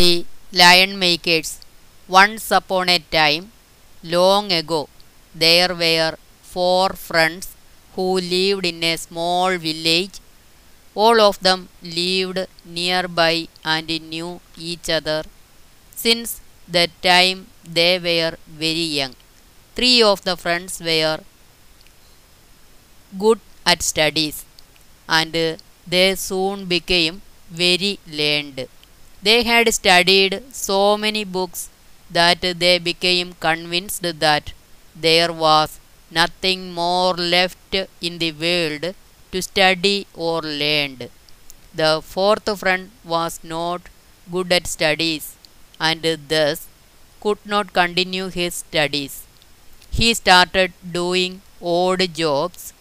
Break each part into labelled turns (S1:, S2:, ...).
S1: The Lion Makers. Once upon a time, long ago, there were four friends who lived in a small village. All of them lived nearby and knew each other since the time they were very young. Three of the friends were good at studies and they soon became very learned. They had studied so many books that they became convinced that there was nothing more left in the world to study or learn. The fourth friend was not good at studies and thus could not continue his studies. He started doing odd jobs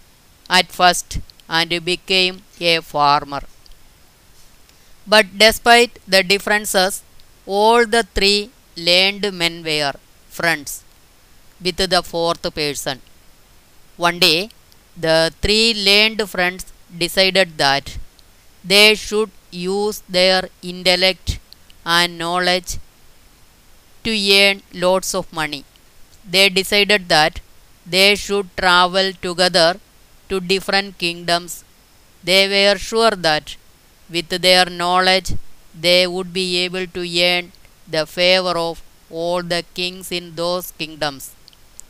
S1: at first and became a farmer. But despite the differences, all the three learned men were friends with the fourth person. One day, the three learned friends decided that they should use their intellect and knowledge to earn lots of money. They decided that they should travel together to different kingdoms. They were sure that with their knowledge they would be able to earn the favor of all the kings in those kingdoms.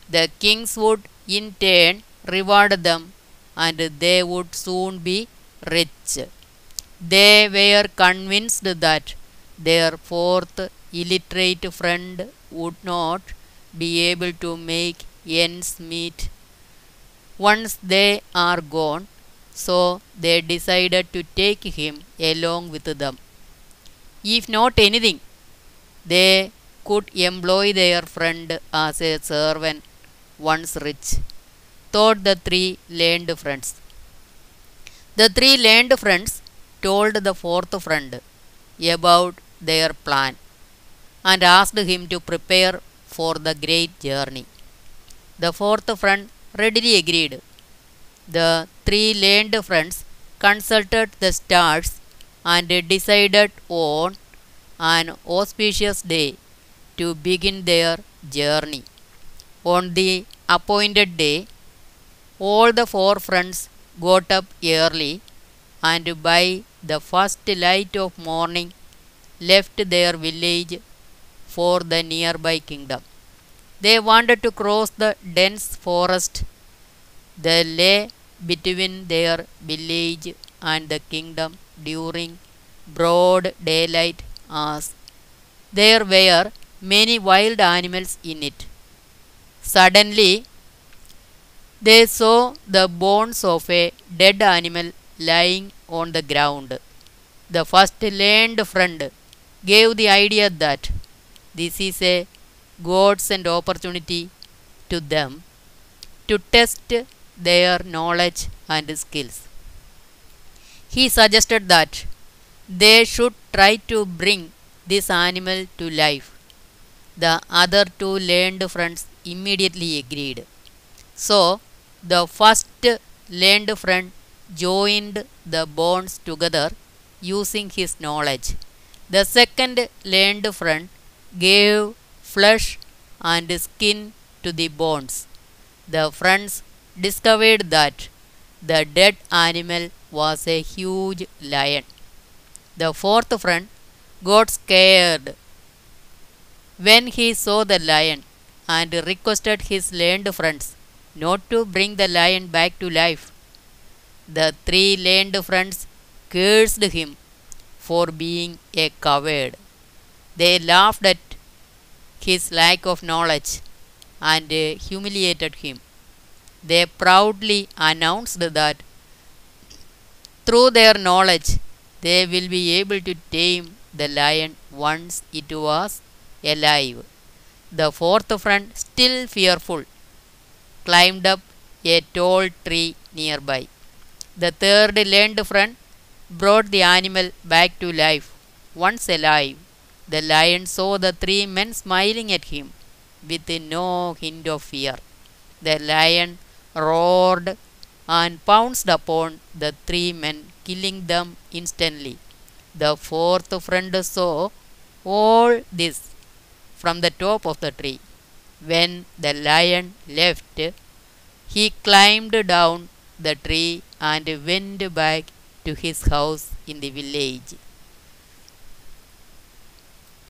S1: The kings would in turn reward them and they would soon be rich. They were convinced that their fourth illiterate friend would not be able to make ends meet once they are gone, so they decided to take him along with them. If not anything, they could employ their friend as a servant once rich, thought the three learned friends. The three learned friends told the fourth friend about their plan and asked him to prepare for the great journey. The fourth friend readily agreed. The three learned friends consulted the stars and decided on an auspicious day to begin their journey. On the appointed day, all the four friends got up early and by the first light of morning left their village for the nearby kingdom. They wanted to cross the dense forest that lay between their village and the kingdom during broad daylight as there were many wild animals in it. Suddenly, they saw the bones of a dead animal lying on the ground. The first learned friend gave the idea that this is a godsend opportunity to them to test their knowledge and skills. He suggested that they should try to bring this animal to life. The other two learned friends immediately agreed. So, the first learned friend joined the bones together using his knowledge. The second learned friend gave flesh and skin to the bones. The friends discovered that the dead animal was a huge lion. The fourth friend got scared when he saw the lion and requested his learned friends not to bring the lion back to life. The three learned friends cursed him for being a coward. They laughed at his lack of knowledge and humiliated him. They proudly announced that through their knowledge they will be able to tame the lion once it was alive. The fourth friend, still fearful, climbed up a tall tree nearby. The third learned friend brought the animal back to life. Once alive, the lion saw the three men smiling at him with no hint of fear. The lion roared and pounced upon the three men, killing them instantly. The fourth friend saw all this from the top of the tree. When the lion left, he climbed down the tree and went back to his house in the village.